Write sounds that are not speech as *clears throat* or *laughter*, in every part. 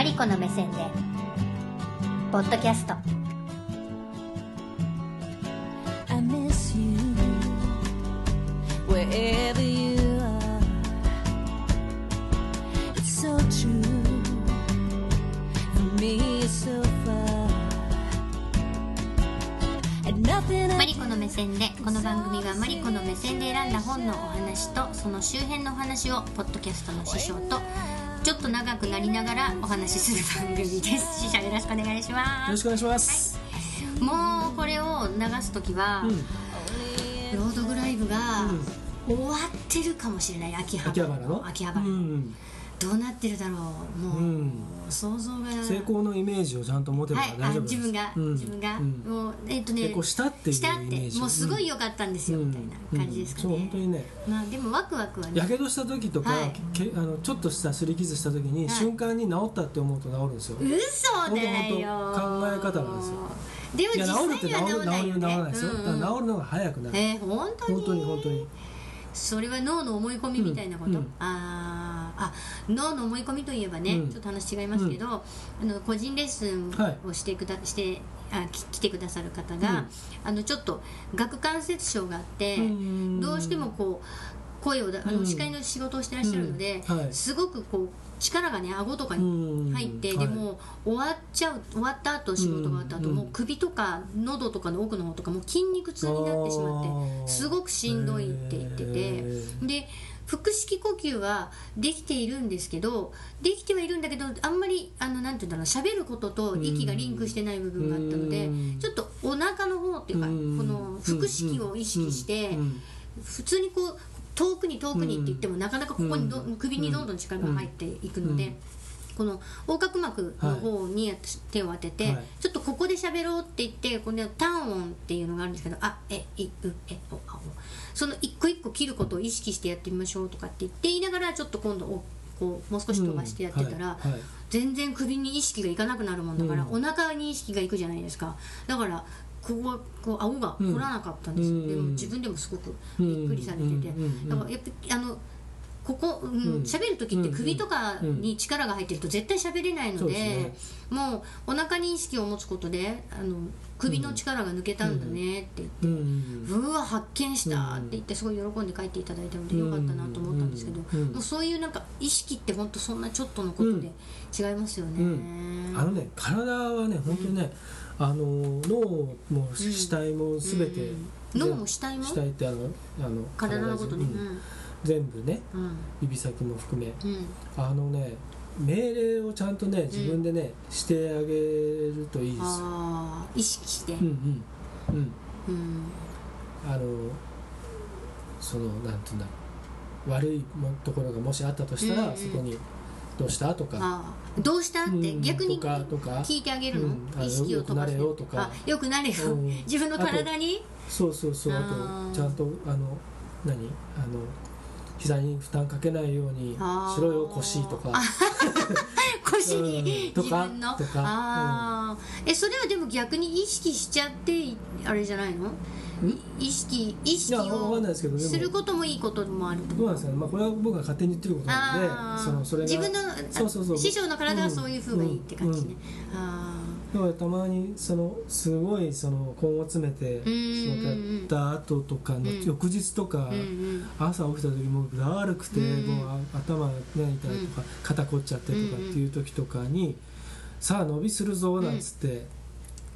マリコの目線でポッドキャスト I miss you wherever you are. It's so true. For me, it's so far. And nothing マリコの目線でこの番組はマリコの目線で選んだ本のお話とその周辺のお話をポッドキャストの師匠とちょっと長くなりながらお話しする番組です。師匠よろしくお願いしよます。ろしくお願いします。もうこれを流す時は、うん、ロードグライブが終わってるかもしれない。秋葉秋葉原の？秋葉原、うん、どうなってるだろう。もう、うん。想像が。成功のイメージをちゃんと持てばはい、あ大丈夫です。自分が、うん。自分が、うん。もうえっ、とね。成功したっていうしたって。イメージもうすごい良かったんですよ、みたいな感じですかね、本当にね。まあでもワクワクはね。やけどした時とか、はい。けあのちょっとした擦り傷した時に、はい。瞬間に治ったって思うと治るんですよ。嘘だよ。考え方なんですよ。でも実いや治るって治際には治る治るらないよね治らないですよ。うん。うん治るのが早くなる。えー、本当に？本当に本当に。それは脳の思い込みみたいなこと、あーあ脳の思い込みといえばね、うん。ちょっと話違いますけど、あの個人レッスンはいをしてくだ、してあき来てくださる方が、あのちょっと顎関節症があって、うん。どうしてもこう声をだあのうん司会の仕事をしてらっしゃるので、うん。はい。すごくこう力がね顎とかうにん。入って、はい。でも終わっちゃう終わった後仕事が終わった後、うん。もう首とか喉とかの奥の方とかもう筋肉痛になってしまあってー。すごくしんどいって言っててで腹式呼吸はできているんですけどできてはいるんだけどあんまりあのなんていうんだろう喋ることと息がリンクしてない部分があったのでうん。ちょっとお腹の方っていうかこうん。の腹式を意識してうん。普通にこう遠くに遠くにって言ってもなかなかここにどうん。首にどんどん力が入っていくので。うんこの横隔膜の方に手を当てて、はい。ちょっとここで喋ろうって言ってこの単音っていうのがあるんですけど「あえいうえおあお」その一個一個切ることを意識してやってみましょうとかって言って言いながらちょっと今度おこうもう少し飛ばしてやってたら、うん。はい。はい全然首に意識がいかなくなるもんだから、うん。お腹に意識がいくじゃないですか。だからここはこう顎が取らなかったんですよ、うん。でも自分でもすごくびっくりされてて、だからやっぱりあのここうんうん。喋、る時って首とかに力が入ってると絶対喋れないので,、ですね。もうお腹に意識を持つことであの首の力が抜けたんだねって言って。うんうわ発見したって言ってすごい喜んで帰っていただいたのでよかったなと思ったんですけど、うんうんもうそういうなんか意識って本当そんなちょっとのことで違いますよね、うん。あのね体はね本当にね、あの脳も死体もすべて、うん脳も死体も？死体ってあのあの体のことね、うん全部ねうん。うん指先も含め。うん。あのね命令をちゃんとね自分でね、してあげるといいです意識して、うんうんうん。うん。あのそのなんていうんだろう。悪いもところがもしあったとしたら、うんうん。そこに「どうした?」とか。どうしたってうん逆にとかとか。聞いてあげるの、うん。あの意識を飛ばして。よくなれよとか。あよくなれよ、うん *laughs* 自分の体に？そうそうそう。あとちゃんとあの何？あの膝に負担かけないようにしろよ腰とか。*laughs* 腰に自分の。とか。ああ、えそれはでも逆に意識しちゃってあれじゃないの？い意識意識をすることもいいこともある。とどうなんですかね、まあ、これは僕が勝手に言ってることなんでそのそれが。自分のそうそうそう。師匠の体はそういうふうがいいって感じね、うん。あだからたまにそのすごいその根を詰めてん仕事やった後とかのうん。翌日とか朝起きた時もだるくてうんもうあ頭が痛いとか肩凝っちゃってとかっていう時とかにさあ伸びするぞなんつって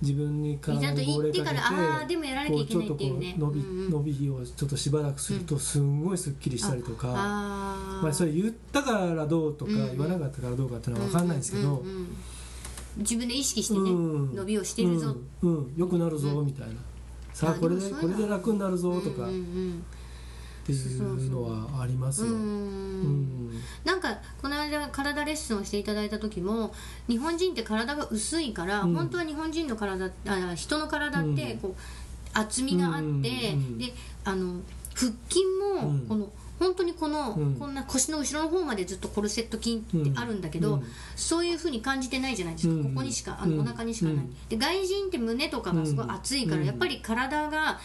自分に体に号令かけてちょっとこう伸び伸びをちょっとしばらくするとすんごいすっきりしたりとかまあそれ言ったからどうとか言わなかったからどうかっていうのは分かんないですけど自分で意識してね、うん。伸びをしてるぞ、うん。うん。良くなるぞみたいな。さああこれでこれで楽になるぞとか。っていうのはありますよ。なんかこの間体レッスンをしていただいた時も日本人って体が薄いから、うん。本当は日本人の体あ人の体ってうんこう厚みがあって、であの腹筋もうん。この、本当にこの、うん。こんな腰の後ろの方までずっとコルセット筋ってあるんだけど、うん。そういうふうに感じてないじゃないですか、うん。ここにしかあのうん。お腹にしかない、うん。で外人って胸とかがすごい厚いから、うん。やっぱり体が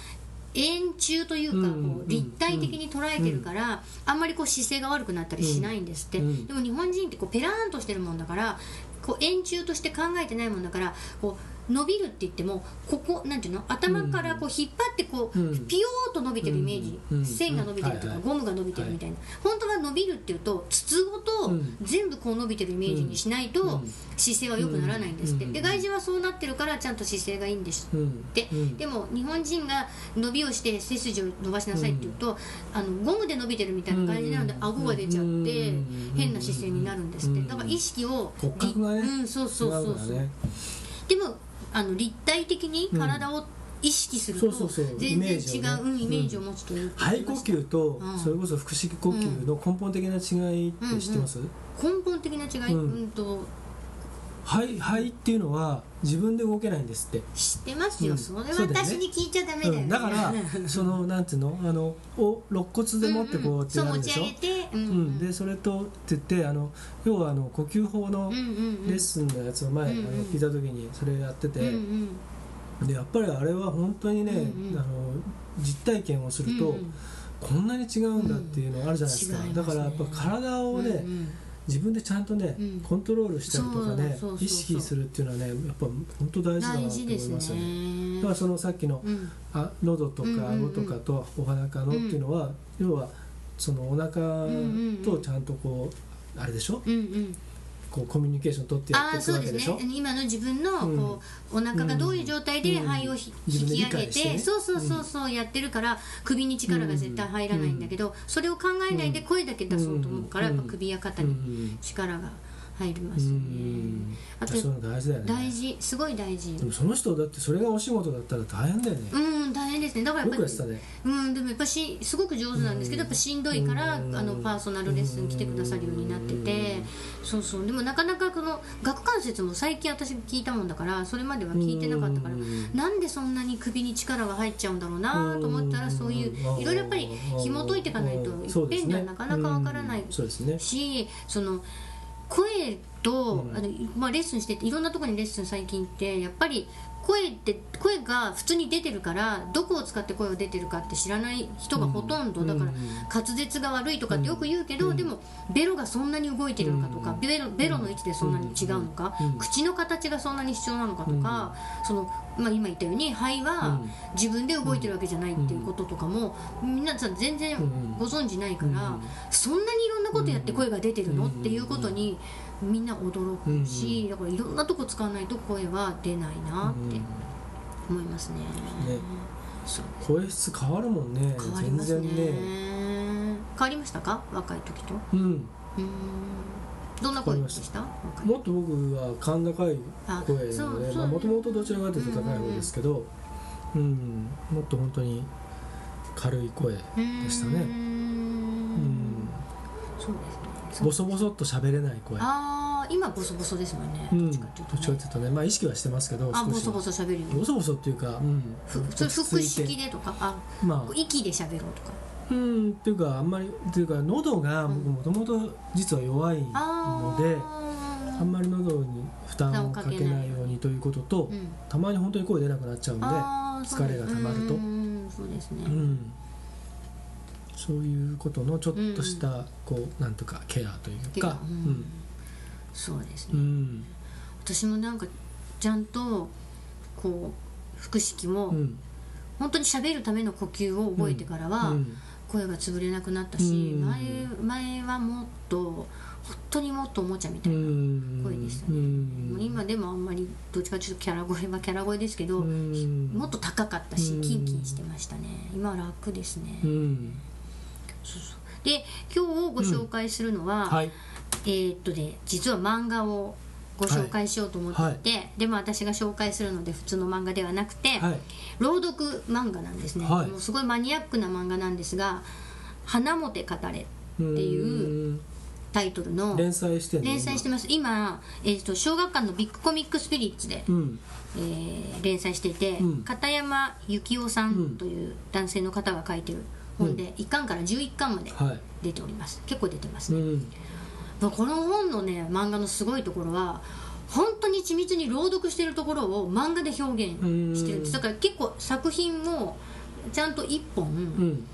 円柱というかうん。こう立体的に捉えてるから、あんまりこう姿勢が悪くなったりしないんですって、うん。でも日本人ってこうペラーンとしてるもんだからここう円柱として考えてないもんだからこう伸びるって言ってもここなんていうの頭からこう引っ張ってこう、うん。ピヨーっと伸びてるイメージ、うん。線が伸びてるとか、はいはいゴムが伸びてるみたいな、本当は伸びるっていうと筒ごとうん。全部こう伸びてるイメージにしないとうん。姿勢は良くならないんですって、うん。で外耳はそうなってるからちゃんと姿勢がいいんですうん。でも日本人が伸びをして背筋を伸ばしなさいっていうと、あのゴムで伸びてるみたいな感じなので、うん。顎が出ちゃって、うん。変な姿勢になるんですって、うん。だから意識をねうんそうそうそうそう、ね。でもあの立体的に体を意識すると、全然違うイメージを持つという肺呼吸とうん。それこそ腹式呼吸の根本的な違いって知ってます、根本的な違い、ううんん、と肺肺っていうのは自分で動けないんですって、知ってますよ、うん。それはそうだよね。私に聞いちゃダメだよね、うん、だから *laughs* そのなんていうの？あのお肋骨でもってこうやってそうなるでしょ、持ち上げて、うんうん、でそれとって言ってあの要はあの呼吸法のうんうんうん。レッスンのやつを前、うんうんあの聞いた時にそれやってて、うんうん。でやっぱりあれは本当にね、うんうん。あの実体験をすると、うんうん。こんなに違うんだっていうのがあるじゃないですか、うん違いますね。だからやっぱ体をね、うんうん自分でちゃんとね、うん。コントロールしたりとかね意識するっていうのはねやっぱ本当大事だなと大思いますよね。ね。だからそのさっきのうん。あ喉とか顎とかとお腹のっていうのは、要はそのお腹とちゃんとこうあれでしょ？うんうんこうコミュニケーション取ってやっていくわけですしょ？ね。今の自分のうんこう、お腹がどういう状態でうん。肺をひ自分で引き上げて、ね。そうそうそうそうやってるから首に力が絶対入らないんだけど、それを考えないで声だけ出そうと思うから、うん。やっぱ首や肩うにん。力が入りますね、んあとそういうの大事だよね。大事。すごい大事。でもその人だってそれがお仕事だったら大変だよね、うん大変ですね。だからやよっぱりねうん、でもやっぱしすごく上手なんですけど、うん。やっぱしんどいから、うん。あのパーソナルレッスン来てくださるようになってて、そうそう。でもなかなかこの顎関節も最近私聞いたもんだからそれまでは聞いてなかったから、うん。なんでそんなに首に力が入っちゃうんだろうなと思ったら、そういういろいろやっぱり紐解いていかないといっぺんではなかなかわからないそうですね。しその声と、うん。あのまあ、レッスンしてていろんなところにレッスン最近行ってやっぱり声って声が普通に出てるからどこを使って声が出てるかって知らない人がほとんど、うんだからうん滑舌が悪いとかってよく言うけど、うん。でもベロがそんなに動いてるのかとか、うん。ベロベロの位置でそんなに違うのか、うん。口の形がそんなに必要なのかとか、そのまあ、今言ったように肺は自分で動いてるわけじゃないっていうこととかも、皆さん全然うんご存知ないから、うんそんなにいろんなことやって声が出てるの、うん。っていうことにみんな驚くし、だからいろんなとこ使わないと声は出ないなって思いますね。ね。そう声質変わるもんね。変わりますね。ね。変わりましたか？若い時と。うん。どんな声でした？もっと僕は甲高い声なそうのでそうもともとどちらかというと高い方ですけどうん。もっと本当に軽い声でしたね。うん。そうですねボソボソっと喋れない声。ああ今ボソボソですもんね、うん。どっちかっていうと、ね、どっちかっていうとね。まあ意識はしてますけどあボソボソ喋る。よボソボソっていうかうん。ふそ腹式でとか？あまあ。息で喋ろうとか。うんっていうかあんまりっていうか喉が僕もともと実は弱いあのでー。あんまり喉に負担をかけないようにということとうん。たまに本当に声出なくなっちゃうんで疲れが溜まると。うんそうですね、うんそういうことのちょっとしたこうなんとかケアというか。うん。そうですね、うん。私もなんかちゃんとこう腹式も、うん。本当に喋るための呼吸を覚えてからは、うん。声が潰れなくなったし、うん。前前はもっと本当にもっとおもちゃみたういな、ん。声でしたね。今でもあんまりどっちかというとキャラ声はキャラ声ですけど、うん。もっと高かったし、うんキンキンしてましたね。今は楽ですね、で今日ご紹介するのは、はい。えーっとね実は漫画をご紹介しようと思ってい。て、でも私が紹介するので普通の漫画ではなくて、はい。朗読漫画なんですね、はい。もうすごいマニアックな漫画なんですが「花もて語れ」っていうタイトルの連載して連載してます。今、えー、と小学館のビッグコミックスピリッツで、うん。えー連載していて、うん。片山幸雄さんという男性の方が書いてる本で、1巻から11巻まではい。出ております。結構出てますね、うん。まあこの本のね漫画のすごいところは本当に緻密に朗読してるところを漫画で表現してるんですだから結構作品もちゃんと1本うん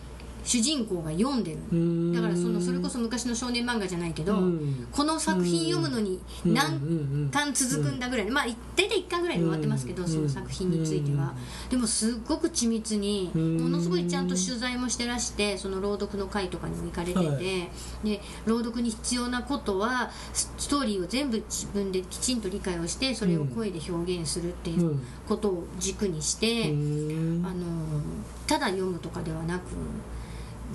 主人公が読んでるうん。だからそのそれこそ昔の少年漫画じゃないけど、うん。この作品読むのにうん何巻続くんだぐらい、まあ大体1巻ぐらいで終わってますけど、うん。その作品については、でもすっごく緻密に、うん。ものすごいちゃんと取材もしてらしてその朗読の会とかにも行かれてて、はい。で朗読に必要なことはスストーリーを全部自分できちんと理解をしてそれを声で表現するっていうことを軸にして。うん。あのただ読むとかではなく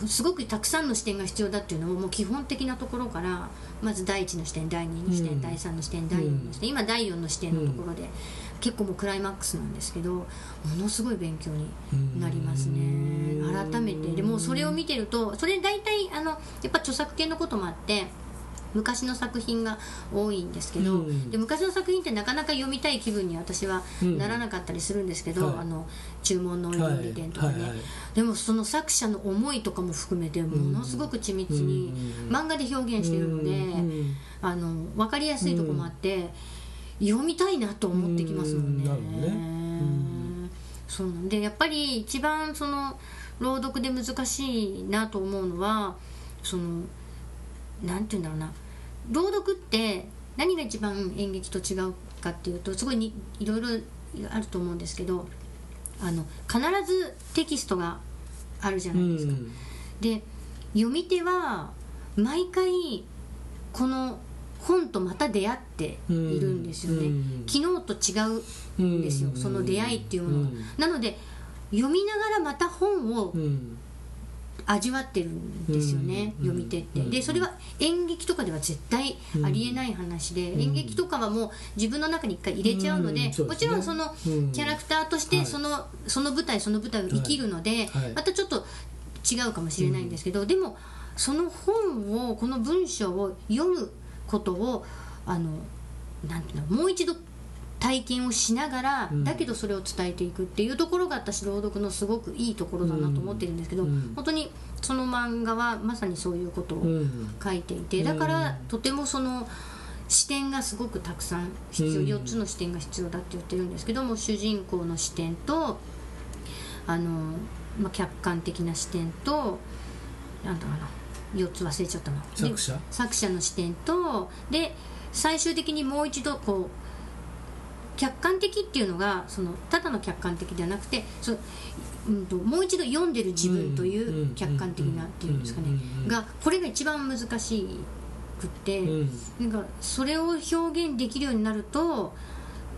すごくたくさんの視点が必要だっていうのをもう基本的なところからまず第1の視点第2の視点、うん。第3の視点第4の視点、今第4の視点のところで、結構もうクライマックスなんですけどものすごい勉強になりますね。うん。改めて。でもそれを見てるとそれ大体あのやっぱ著作権のこともあって昔の作品が多いんですけど、うん。で昔の作品ってなかなか読みたい気分に私はうん。ならなかったりするんですけど、はい。あの注文の料理店とかね、はい。はいはい。でもその作者の思いとかも含めてものすごく緻密にうん。漫画で表現してるので、うん。あの分かりやすいとこもあって、読みたいなと思ってきますもんね。そうでやっぱり一番その朗読で難しいなと思うのはそのなんて言うんだろうな。朗読って何が一番演劇と違うかっていうとすごいにいろいろあると思うんですけどあの必ずテキストがあるじゃないですか。うん。で読み手は毎回この本とまた出会っているんですよね、うん。昨日と違うんですよ、うん。その出会いっていうもの。が、うん。なので読みながらまた本をうん味わってるんですよね、うん。読み手って、うん。でそれは演劇とかでは絶対ありえない話で、うん。演劇とかはもう自分の中に一回入れちゃうので,、もちろんそのうん。キャラクターとしてはい。その,、その舞台その舞台を生きるので、はい。またちょっと違うかもしれないんですけど、でもその本をこの文章を読むことをあのなんていうのもう一度体験をしながら、うん。だけどそれを伝えていくっていうところが私朗読のすごくいいところだなと思ってるんですけど、うん。本当にその漫画はまさにそういうことをうん。書いていてだからうん。とてもその視点がすごくたくさん必要、うん。4つの視点が必要だって言ってるんですけども主人公の視点とあの、まあ、客観的な視点となんだろうな4つ忘れちゃったな。で作者？作者の視点とで最終的にもう一度こう客観的っていうのがそのただの客観的ではなくてそ、うん、ともう一度読んでる自分という客観的なっていうんですかねがこれが一番難しくって、なんかそれを表現できるようになると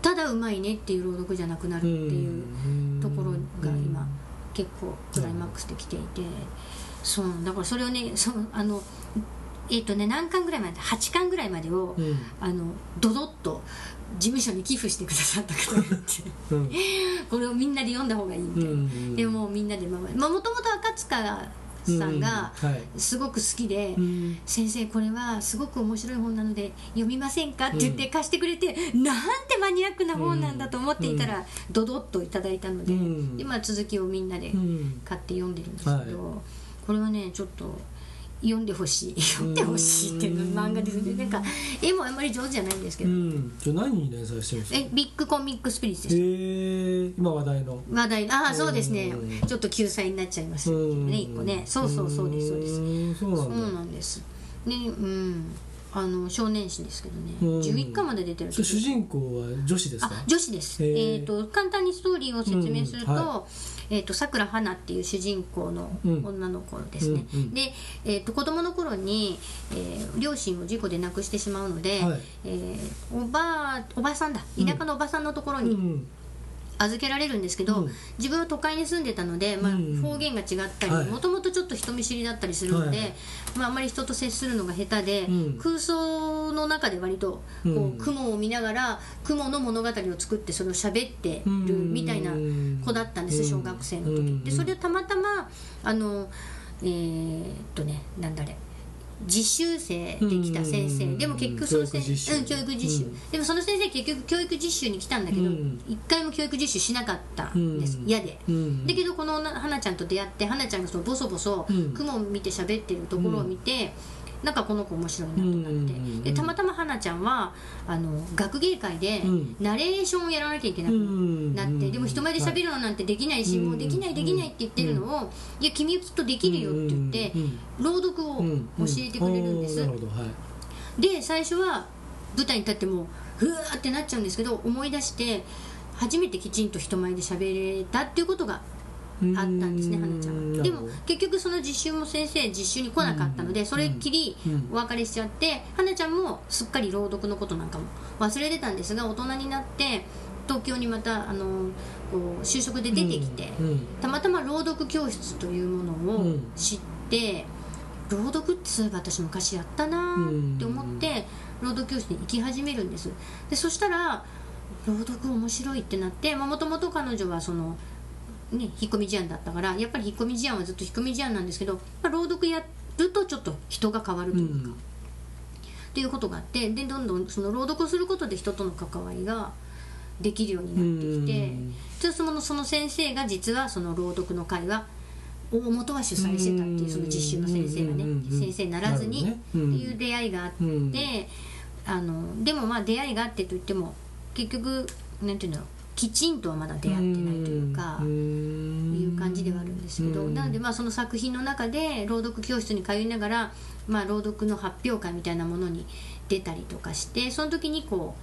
ただうまいねっていう朗読じゃなくなるっていうところが今結構クライマックスで来ていてそうだからそれをねそのあのえっ、とね何巻ぐらいまで8巻ぐらいまでを、うんあのドドッと事務所に寄付してくださった方がいて。うん。これをみんなで読んだ方がいいみたいな、うん。でもうみんなでまあもともと赤塚さんがうん。はい。すごく好きで、うん。先生これはすごく面白い本なので読みませんか？って言って貸してくれて、なんてマニアックな本なんだと思っていたら、ドドッといただいたので,、うん。でまあ、続きをみんなでうん。買って読んでるんですけど、はい。これはねちょっと読んでほしい読んでほしいっていう漫画ですね。なんか絵もあんまり上手じゃないんですけうど、ん。じゃあ何に連載してるんです？かえビッグコミックスピリッツですへえ今話題の。話題ああそうですね。うんちょっと救済になっちゃいましたけどうん。ね一個ね。そうそうそうですそうです。ん。そうなんです。ねうんあの少年誌ですけどね、うん。11巻まで出てる主人公は女子ですか？あ女子です、へえーー、と簡単にストーリーを説明すると,、うんはえー、とさくら花っていう主人公のうん。女の子ですね、うんうん。で、えー、と子供の頃に、えー両親を事故で亡くしてしまうので、はい。えーおばあおばさんだ。田舎のおばさんのところにうん預けられるんですけど、うん。自分は都会に住んでたので、まあうん。方言が違ったはい。りもともとちょっと人見知りだったりするので、はい。まあ、あんまり人と接するのが下手で、うん。空想の中で割とこう、うん。雲を見ながら雲の物語を作ってそれを喋ってるみたいな子だったんです、うん。小学生の時、うん。でそれをたまたまあのえーっとねなんだあれ実習生で来た先生、うん。でも結局その先教育実習。うん、教育実習、うん。でもその先生結局教育実習に来たんだけど、うん。一回も教育実習しなかったんです、うん。嫌で。うん。だけどこの花ちゃんと出会って花ちゃんがそのボソボソうん。雲を見て喋ってるところを見て、なんかこの子面白いなとなって、でたまたま花ちゃんはあの学芸会でうん。ナレーションをやらなきゃいけなくなって、でも人前で喋るのなんてできないし、うんもうできないできないって言ってるのを、いや君きっとできるよって言って、朗読を教えてくれるんです、で最初は舞台に立ってもうわーってなっちゃうんですけど思い出して初めてきちんと人前で喋れたっていうことがあったんですね花ちゃんは。でも結局その実習も先生実習に来なかったのでそれっきりうんお別れしちゃって花ちゃんもすっかり朗読のことなんかも忘れてたんですが大人になって東京にまたあのこう就職で出てきてたまたま朗読教室というものをうん。知って、朗読ってそういえば私昔やったなーって思って朗読教室に行き始めるんです。でそしたら朗読面白いってなってもともと彼女はそのね引っ込み思案だったからやっぱり引っ込み思案はずっと引っ込み思案なんですけど、まあ、朗読やるとちょっと人が変わるというか、っていうことがあってでどんどんその朗読をすることで人との関わりができるようになってきて、うん。でそのその先生が実はその朗読の会は大元は主催してたっていうその実習の先生がねうん先生ならずにっていう出会いがあって、うん。あのでもまあ出会いがあってと言っても結局なんていうんだろうきちんとはまだ出会ってないというか。いう感じではあるんですけど、なのでまあその作品の中で朗読教室に通いながら、まあ、朗読の発表会みたいなものに出たりとかしてその時にこ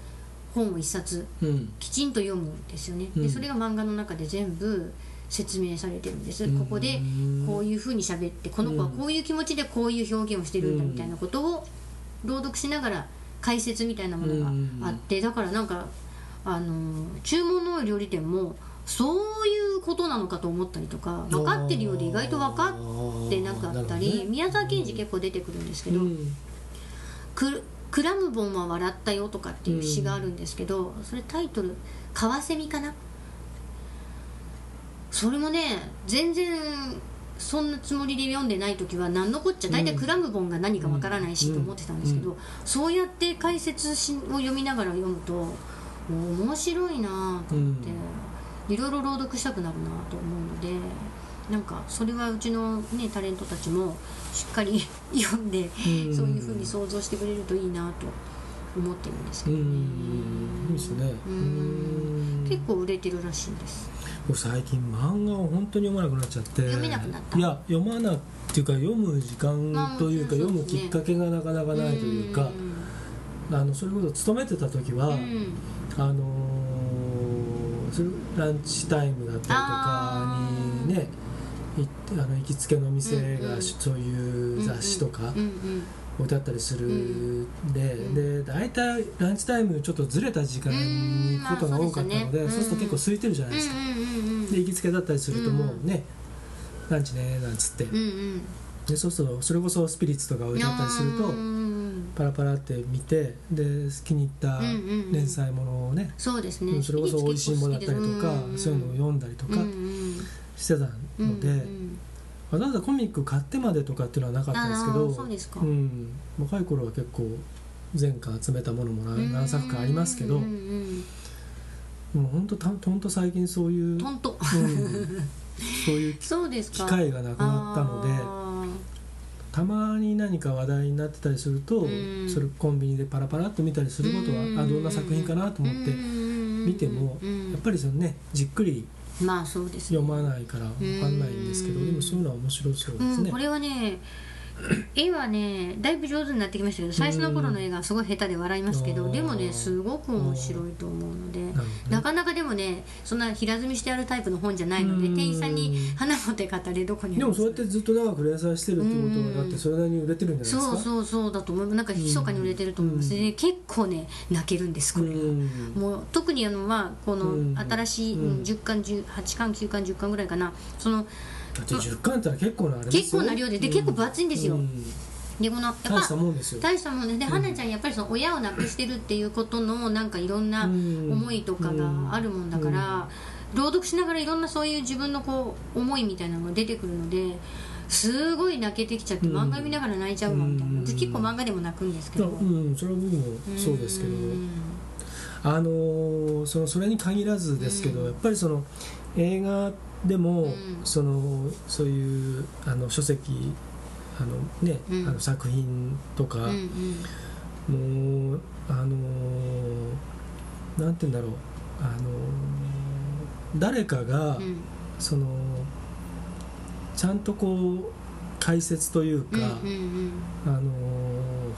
う本を一冊うん。きちんと読むんですよね、うん。でそれが漫画の中で全部説明されてるんです、うん。ここでこういうふうに喋ってこの子はこういう気持ちでこういう表現をしてるんだみたいなことを朗読しながら解説みたいなものがあって、だからなんかあの注文の多い料理店もそういうことなのかと思ったりとか分かってるようで意外と分かってなかったり、宮沢賢治結構出てくるんですけど、うん。ククラムボンは笑ったよ」とかっていう詩があるんですけど、それタイトル「カワセミ」かな？それもね全然そんなつもりで読んでない時は何のこっちゃ大体クラムボンが何かわからないしと思ってたんですけど、うそうやって解説しを読みながら読むと面白いなと思って、いろいろ朗読したくなるなと思うのでなんかそれはうちの、ね、タレントたちもしっかり *laughs* 読んで、うん。そういうふうに想像してくれるといいなと思ってるんですけうどね、ん。いいですね。うん。うん。結構売れてるらしいんです。僕最近漫画を本当に読まなくなっちゃって。読めなくなった。いや読まなっていうか読む時間というか、まあ読むきっかけがなかなかないというか、あのそれこそ勤めてた時は、うんうんあのーランチタイムだったりとかあにね行ってあの行きつけの店が、そういう雑誌とか置いてあったりするんで、んで大体ランチタイムちょっとずれた時間に行くことが多かったので、そうですると結構空いてるじゃないですか、で行きつけだったりするともうね、ランチねなんつって、でそうするとそれこそスピリッツとか置いてあったりすると、うんパラパラって見てで好きに入った連載ものをね、そうですね。うんそれこそ「おいしいも」だったりとか、んんそういうのを読んだりとかしてたので、うんうん。わざわざコミック買ってまでとかっていうのはなかったんですけあどーそうですか。ん、若い頃は結構全巻集めたものも何何作かありますけど、うんうんもう本当たほんと最近そういう、うん。そういう機会がなくなったのであたまに何か話題になってたりすると、うん。それコンビニでパラパラっと見たりすることは、うん。あどんな作品かなと思って見見ても、やっぱりそのねじっくりまあそうですね。読まないから分かんないんですけど、うん。でもそういうのは面白そうですね。うん、こ。れはね *clears throat* 絵はねだいぶ上手になってきましたけど最初の頃の絵がすごい下手で笑いますけうん。どでもねすごく面白いと思うのでなかなかでもねそんな平積みしてあるタイプの本じゃないのでうん。店員さんに花持って語れどこにでもそうやってずっと長く連載してるってことはだってそれなりに売れてるんじゃないですか？そうそうそうだと思うなんか密かに売れてると思います、で結構ね泣けるんですこれが、うん。もう特にあのまあこうん。の新しい、うん。うん10巻10 8巻9巻10巻ぐらいかな。そのだって10巻っ結構なあれですよ。結構な量でで結構分厚いんですよ。うん。でこのやっぱ大したもんですよ。大したもんねで花ちゃんやっぱりその親を亡くしてるっていうことのなんかいろんなうん。思いとかがあるもんだから、朗読しながらいろんなそういう自分のこう思いみたいなのが出てくるのですごい泣けてきちゃってうん漫画見ながら泣いちゃうわみたいな、うん。で結構漫画でも泣くんですけど、うん。それは僕もそうですけど。ん。あのーそのそれに限らずですけど、うん。やっぱりその映画でも、ん。そのそういうあの書籍あのね、うん。あの作品とか、うんうん。もうあのーなんて言うんだろう。あのー誰かが、うん。そのちゃんとこう解説というか、あのー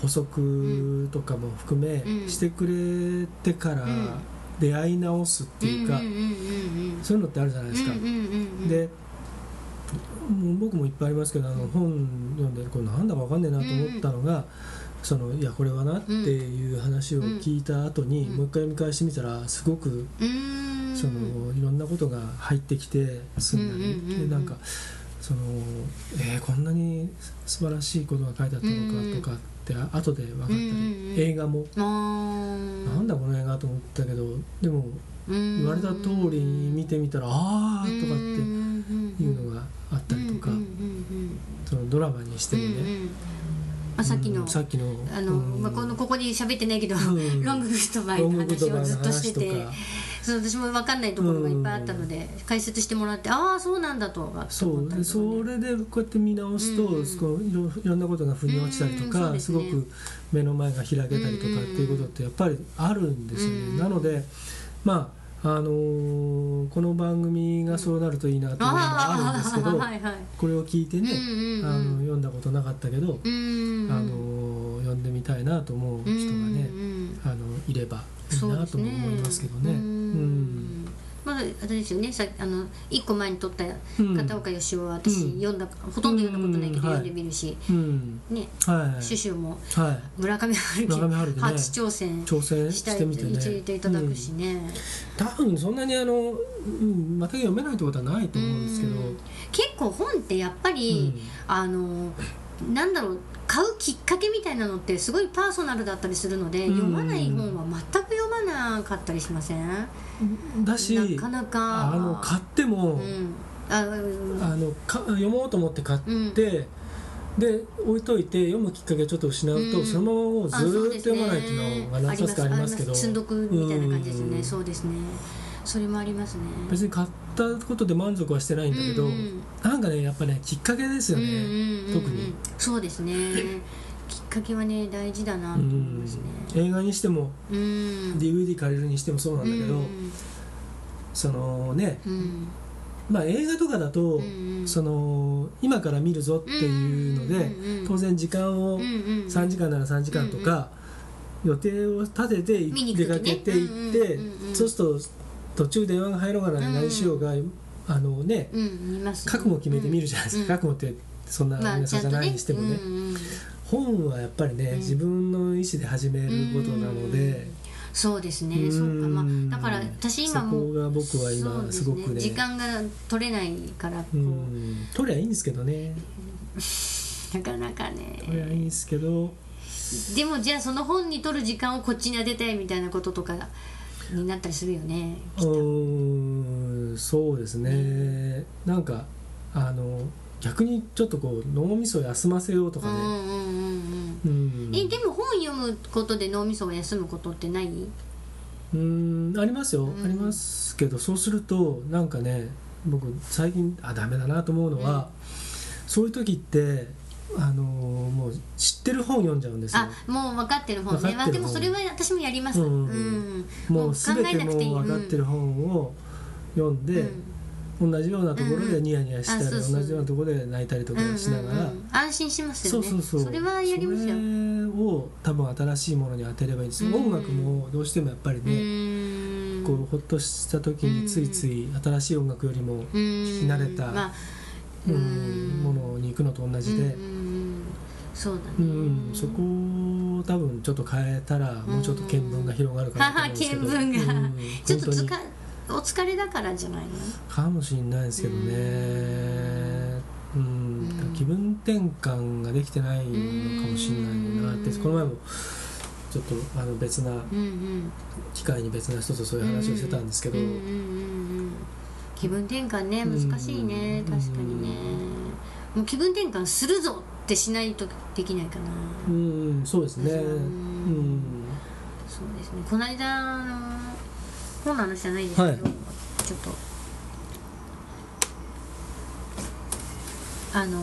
補足とかも含め、うん。してくれてからん出会い直すっていうか、そういうのってあるじゃないですか。で僕もいっぱいありますけどあの本読んでこれなんだかわかんねえなと思ったのが、そのいやこれはなっていう話を聞いた後に、うん。もう一回見返してみたらすごくそのいろんなことが入ってきてすんなり、でなんかそのえーこんなに素晴らしいことが書いてあったのかとかってあ後で分かったり、うんうんうん。映画も。なんだこの映画と思ったけどでも言言われた通りに見てみたらああとかっていうのがあったりとか、そのドラマにしてもね、うんうんあさっきのうんさっきのあの、うん。まあ、このここで喋ってないけど、ん。ロンググッドバイの話をずっとしててそう私も分かんないところがいっぱいあったので、解説してもらってああそうなんだとはそうでそれでこうやって見直すと、うん。うんそのいろいろんなことが腑に落ちたりとか、うんそうですすねごく目の前が開けたりとかっていうことってやっぱりあるんですよね、うんなのでまああのーこの番組がそうなるといいなというのもあるんですけど、はいはい。これを聞いてね、うんうんうん。あの読んだことなかったけど、うんあのー読んでみたいなと思う人がね、うんうんあのいればいいなとも思いますけどね。あれですよね。さあの一個前に撮ったうん。片岡義雄は私うん。読んだ、ほとんど読んだことないけどうん読んでみるし、うん。ね。はいシュシュもはい、村上春樹初挑戦挑戦ししたてみてね。入れていただくしね、多分そんなにあの、うん、また読めないってことはないと思うんですけど、うん。結構本ってやっぱり、あのなんだろう買うきっかけみたいなのってすごいパーソナルだったりするので、うん。読まない本は全く読まなかったりしません？だしなかなか。あの買っても、うん。あのか読もうと思って買って、で置いといて読むきっかけをちょっと失うと、うん。そのままもうずっと読まないっていうのが何冊かありますけど。積んどくみたいな感じですよね、うん。そうですねそれもありますね。別に買ったことで満足はしてないんだけど、うんうん。なんかねやっぱねきっかけですよね、うんうんうんうん。特に、そうですね。きっかけはね大事だなと思いますね。映画にしてもうん。DVD 借りるにしてもそうなんだけど、うんそのねうん。まあ映画とかだと、うんうん。その今から見るぞっていうので、うんうんうん当然時間をうんうん3時間なら3時間とか、予定を立てて出かけていって、うんうんうんうん。そうすると途中電話が入ろうが何何しようが、あのね覚悟決めて見るじゃないですか、覚悟ってそんなまあ皆さんじゃないにしてもね、本はやっぱりね、ん。自分の意思で始めることなので、そうですね。うん。そうか。まあだから私今も僕は今ですごくね。時間が取れないからこう。うん。取りゃいいんですけどね。*laughs* なかなか取りゃいいんねですけど。でもじゃあその本に取る時間をこっちに当てたいみたいなこととかになったりするよねうーんそうですね。なんかあの逆にちょっとこう脳みそを休ませようとかね、でも本読むことで脳みそが休むことってない？うんありますよ、うん。ありますけどそうするとなんかね僕最近あダメだなと思うのは、そういう時ってあのもう知ってる本読んじゃうんですよ。あもう分かってる本ね。分かってる本。まあでもそれは私もやります。ううん。ん。もう全て考えなくていい。もう分かってる本を読んで、同じようなところでニヤニヤしたり、うんうんあそうそう。同じようなところで泣いたりとかしながら、うんうん。うん安心しますよね。そうそうそう。れはやりますよ。それを多分新しいものに当てればいいんですよ、うん。音楽もどうしてもやっぱりうね、ーん。こうほっとした時についつい新しい音楽よりもうん。聴き慣れた、まあうんうん。ものに行くのと同じで、うんうんうんそうだね。うんそこを多分ちょっと変えたらもうちょっと見聞が広がるかなと思うんですけど、見聞が。うんちょっとつかお疲れだからじゃないの？かもしれないですけどねうん、うん気分転換ができてないのかもしれないなって。うん。この前もちょっとあの別な機会に別な人とそういう話をしてたんですけど、気分転換ね難しいね。うん。確かにね。もう気分転換するぞしないとできないかな。うんそうですね。ううん。んそうですね。この間あの本の話じゃないですけど、はい。ちょっとあの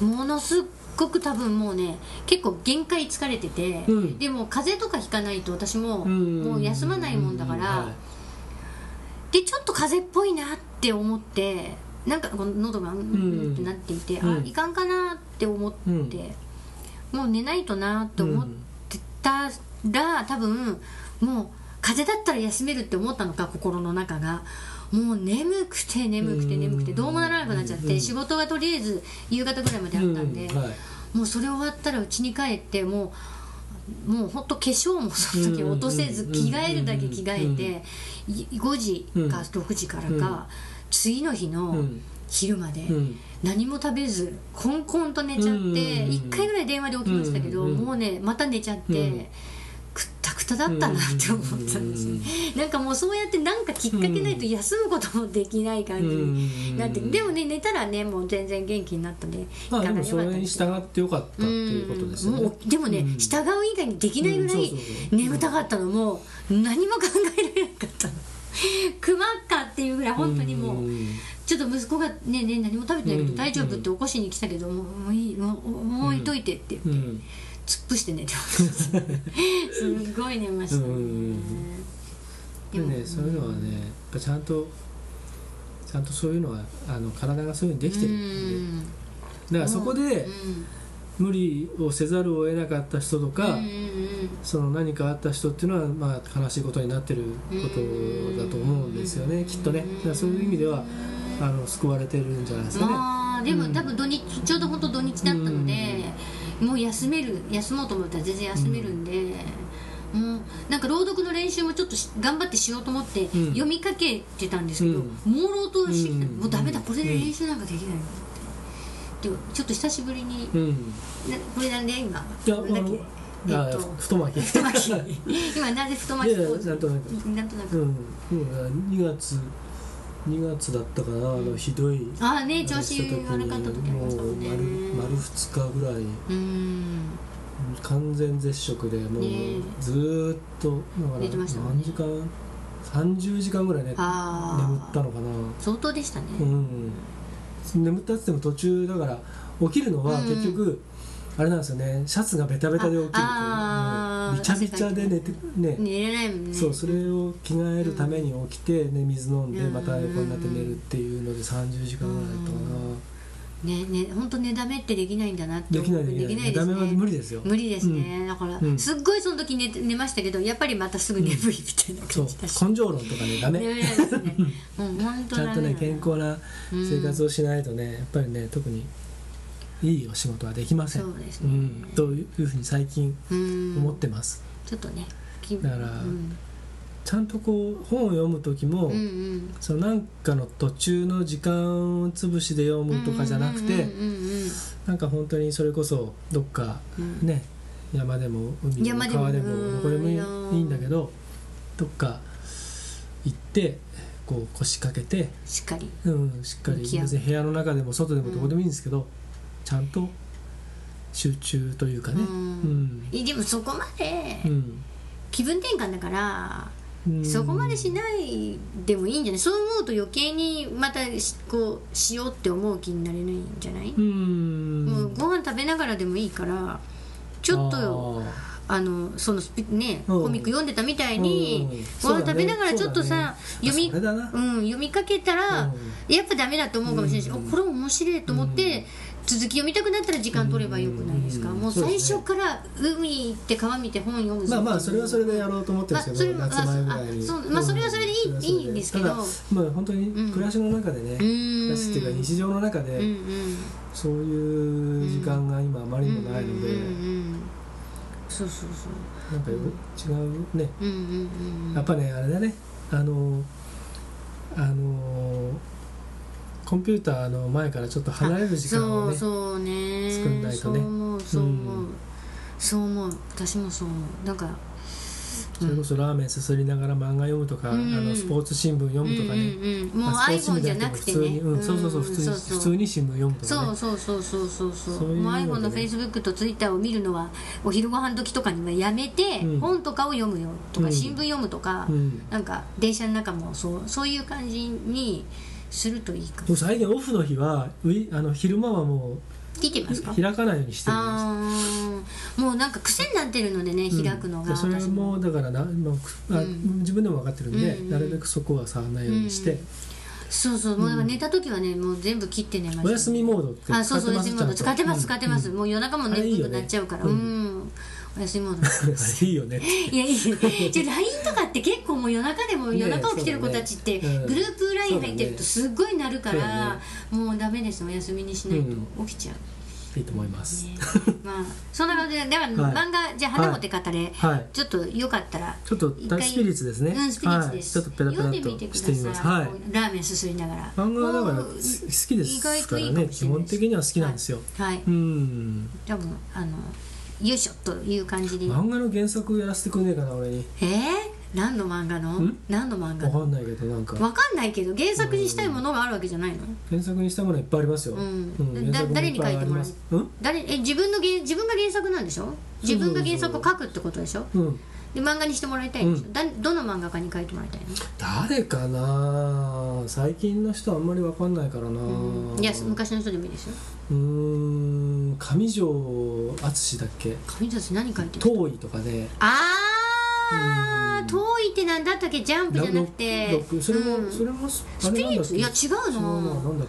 ものすっごく多分もうね結構限界疲れてて、うん。でも風邪とかひかないと私もうん。もう休まないもんだから、はでちょっと風邪っぽいなって思ってなんかこの喉がうんうんってなっていて、うん。あいかんかなって思って、もう寝ないとなって思ってたら、多分もう風邪だったら休めるって思ったのか心の中が。もう眠くて眠くて眠くてうん。どうもならなくなっちゃってうん。仕事がとりあえず夕方ぐらいまであったんでうん。はい。もうそれ終わったら家に帰ってもうもうほんと化粧もその時落とせずうん着替えるだけ着替えてい5時か6時からうん。か次の日うのん。昼までうん。何も食べずコンコンと寝ちゃってうん。1回ぐらい電話で起きましたけどうん。もうねまた寝ちゃっうん。てくったくただったなって思ったんですなんかもうそうやってなんかきっかけないと休むこともできない感じになってでもね寝たらねもう全然元気になったんでまあでもそれに従ってよかったっていうことですよね。でもね、うん。従う以外にできないぐらい眠たかったのも何も考えられなかった。の熊かっていうぐらい本当にもう、ん。ちょっと息子がねね何も食べてないけうん。ど大丈夫って起こしに来たけどもういいもうもう置いといてって言って、うん。突っ伏して寝てす。っごい寝ましたね、うん。でねそういうのはねやっぱちゃんとちゃんとそういうのはあの体がそういうふうにできてるうん。だからそこでうん無理をせざるを得なかった人とか、その何かあった人っていうのは、まあ、悲しいことになってることだと思うんですよね、きっとね。だそういう意味ではあの救われてるんじゃないですか。ね、まあでも、うん多分土日ちょうど本当土日だったので、もう休める休もうと思ったら全然休めるんで、もうなんか朗読の練習もちょっとし頑張ってしようと思ってうん。読みかけてたんですけど、うん。朦朧としてきた、うん。もうダメだこれで練習なんかできない。のって、ちょっと久しぶりに、うん。なこれなんで今？だっけえあっと太巻き。太巻き。*laughs* 今なぜ太巻き？なんとなく。なんとなく、うん、うん、2月2月だったかな、あのひどい。ああね調子悪かった時ありましたもんね。丸丸2日ぐらい。うん。完全絶食でもうずーっとだから何時間？30時間ぐらいね眠ったのかな。相当でしたね、うん眠ったっつっても途中だから起きるのはうん。結局、あれなんですよね。シャツがベタベタで起きるという。びちゃびちゃで寝てね。寝れないもんね。そうそれを着替えるために起きて、ね、水飲んでうん。また横になって寝るっていうので30時間ぐらいだったかねね本当寝だめってできないんだなって。なできないですダメは無ね理ですよ。無理ですね、だから、うん。すっごいその時寝て寝ましたけどやっぱりまたすぐ眠いみたいな感じだし、根性論とかねダメ。眠れないですね。*laughs* うん本当ちゃんとね健康なうん。生活をしないとねやっぱりね特にいいお仕事はできません。そうですね。うん、というふうに最近うん。思ってます、ちょっとね気だからうんちゃんとこう本を読む時も、うんうん。そのなんかの途中の時間潰しで読むとかじゃなくて、うんうんうんなんか本当にそれこそどっかうん。うんね山でも海でも川でもうんどこでもいいんだけどどっか行ってこう腰掛けて、しっかり。うん、しっかり別に部屋の中でも外でもどこでもいいんですけど、ちゃんと集中というかね、ううん。んいでもそこまでうん。気分転換だから、うんそこまでしないでもいいんじゃない？そう思うと余計にまたしこうしようって思う気になれないんじゃない、うん。もうご飯食べながらでもいいからちょっとああのそのスピね、うん。コミック読んでたみたいに、うん。ご飯食べながらちょっとさ、ね。読みうん、読みかけたら、やっぱダメだと思うかもしれないし、うん。おこれ面白いと思って、続き読みたくなったら時間取ればよくないですか、うん。もう最初から海行って川見て本読むぞ。まあまあそれはそれでやろうと思ってるんですけど、まあそれ夏前ぐらいにあそうまあそれはそれでいいうんいいんですけど。まあ本当に暮らしの中でね、うん。暮らしっていうか日常の中で、そういう時間が今あまりにもないので、そうそうそう。なんかよ違うね。やっぱねあれだね。あのあのコンピューターの前からちょっと離れる時間をねそうそうね。作んないとね。そう思うそう思う、うんそう思う。私もそう思う。なんかそれこそラーメンすすりながら漫画読むとか、うん。あのスポーツ新聞読むとかね、うんうんうん、もう iPhone じゃなくてね。うん、そうそうそう普通に普通に新聞読むとかね。そうそうそうそうそう。そうもう iPhone の Facebook と Twitter を見るのはお昼ご飯時とかにはやめて、うん。本とかを読むよとか、うん。新聞読むとか、うん。なんか電車の中もそうそういう感じにするといいか。ももう最近オフの日はウィあの昼間はもう聞いてますか？開かないようにしてるんですもうなんか癖になってるのでね開くのが、でそれ私もだからな、まああうん。自分でも分かってるんで、うんなるべくそこは触らないようにして、そうそう。もう寝た時はねもう全部切って寝ました。お休みモードってあそうそうお休みモード。使ってます使ってます、うん。もう夜中も眠くなっちゃうから。う、うんんお休みモードあれいいよねいやいいじゃあ LINE とかって結構もう夜中でもね夜中起きてる子たちってグループ LINE 入ってるとすっごいなるから、そもうダメです。お休みにしないと起きちゃう、いいと思います、ね。まあそんな感じでだからはい。漫画じゃあ花も手語れ、はい。ちょっとよかったらちょっと一回スピリッツですね。うんスピリッツです、はい、ちょっとペラペラとしてみます。はい。ラーメンすすりながら。漫画はだからお好ーきです意外といいからね基本的には好きなんですよ、はい。うん。多分あのよいしょという感じで。漫画の原作やらせてくんねえかな俺に。えー、何の漫画の？ん？何の漫画？のわかんないけどなんか。わかんないけど原作にしたいものがあるわけじゃないの？原作にしたものいっぱいありますよ、うん。原だ作もいっぱいあります。うん？誰？え自分の原自分が原作なんでしょ？自分が原作を書くってことでしょ？うんで漫画にしてもらいたいんでしょ、うだどの漫画家に書いてもらいたいの？誰かな？最近の人あんまりわかんないからな、いや昔の人でもいいですようーん上条淳だっけ？上條さん何書いてる？遠いとかねあー遠いってなんだったっけ？ジャンプじゃなくて。それも、うん。それもスピリッツ？いや違うの。なんだっ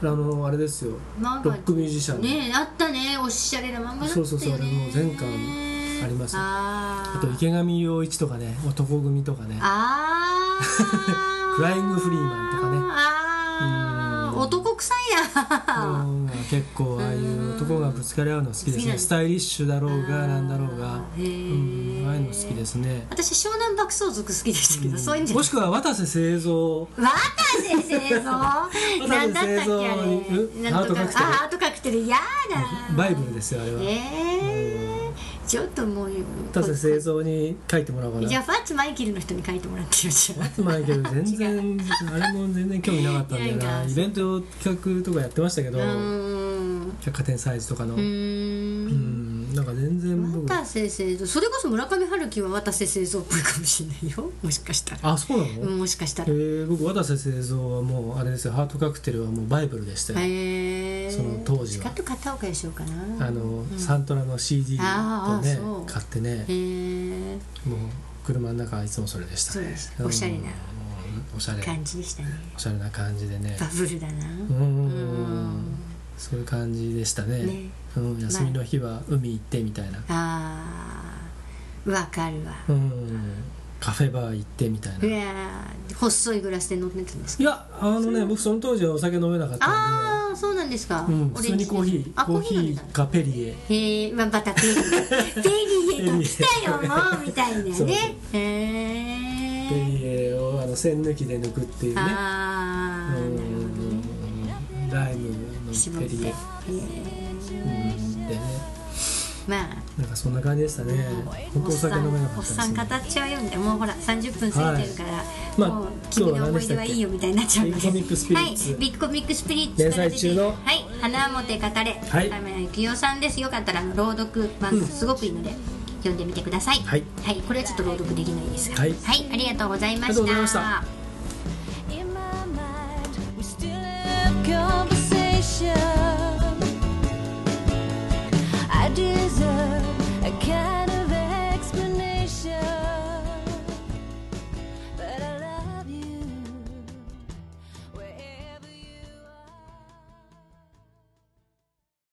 け？あのあれですよ。ロックミュージシャン。のねえあったね。おしゃれな漫画だったよね。そうそうそうあれもう全巻あります。よあと池上陽一とかね男組とかね。あー。*laughs* フライングフリーマンとかね。あ男臭いなうん。結構ああいう男がぶつかり合うの好きですね。スタイリッシュだろうがなんだろうが。うん。ああいうの好きですね。私湘南爆走族好きでしたけど、そういうんじゃもしくは渡瀬製造。渡瀬製造？*laughs* なんだったっけあれ。とかハートカクテル。あハートカクテル。やだ。バイブルですよあれは。ええちょっともう渡瀬製造に書いてもらおうかな。じゃあファッツマイケルの人に書いてもらってるじゃん。つまりけど全然あれも全然興味なかったんだよな。いイベント企画とかやってましたけどうーん百貨店サイズとかの。うー。うん。んなんか全然僕。渡瀬製造それこそ村上春樹は渡瀬製造っぽいかもしれないよ。*laughs* もしかしたら。あそうなの、うんもしかしたら。えー、僕渡瀬製造はもうあれですよ。ハートカクテルはもうバイブルでしたよ、へえその当時は。ちかっと片岡しようかな。あの、サントラの CD とね買ってね。へえもう車の中はいつもそれでした。ねそうです。おしゃれなうんおしゃれ。感じでしたね。おしゃれな感じでね。バブルだな。うんそういう感じでしたね。ね。うん、休みの日は海行ってみたいな、あーわかるわ。うん、カフェバー行ってみたいな。うわー細いグラスで飲んでたんですか？いやあのね僕その当時はお酒飲めなかったんああそうなんですか、で、うん、普通にコーヒーあコーヒコーかペリエへ。えまあまたペリエ *laughs* ペリエと来たよもうみたいなね。へペえリエをあの栓抜きで抜くっていうね。ああうんライムのペリエ、えうん、でね。まあ。なんかそんな感じでしたね。本当お酒飲めなかおっったですさん語っちゃうよみたいなもうほら30分過ぎてるから、まあもう君の思い出はいいよみたいになっちゃうのでビッグコミックスピリッツ。はい。ビッグコミックスピリッツ連載中の？はい。花もて語れ。はい。亀谷幸雄さんです。よかったら朗読漫画すごくいいので、読んでみてください。はい。これはちょっと朗読できないですが。はい。ありがとうございまありがとうございました conversation. I deserve a kind.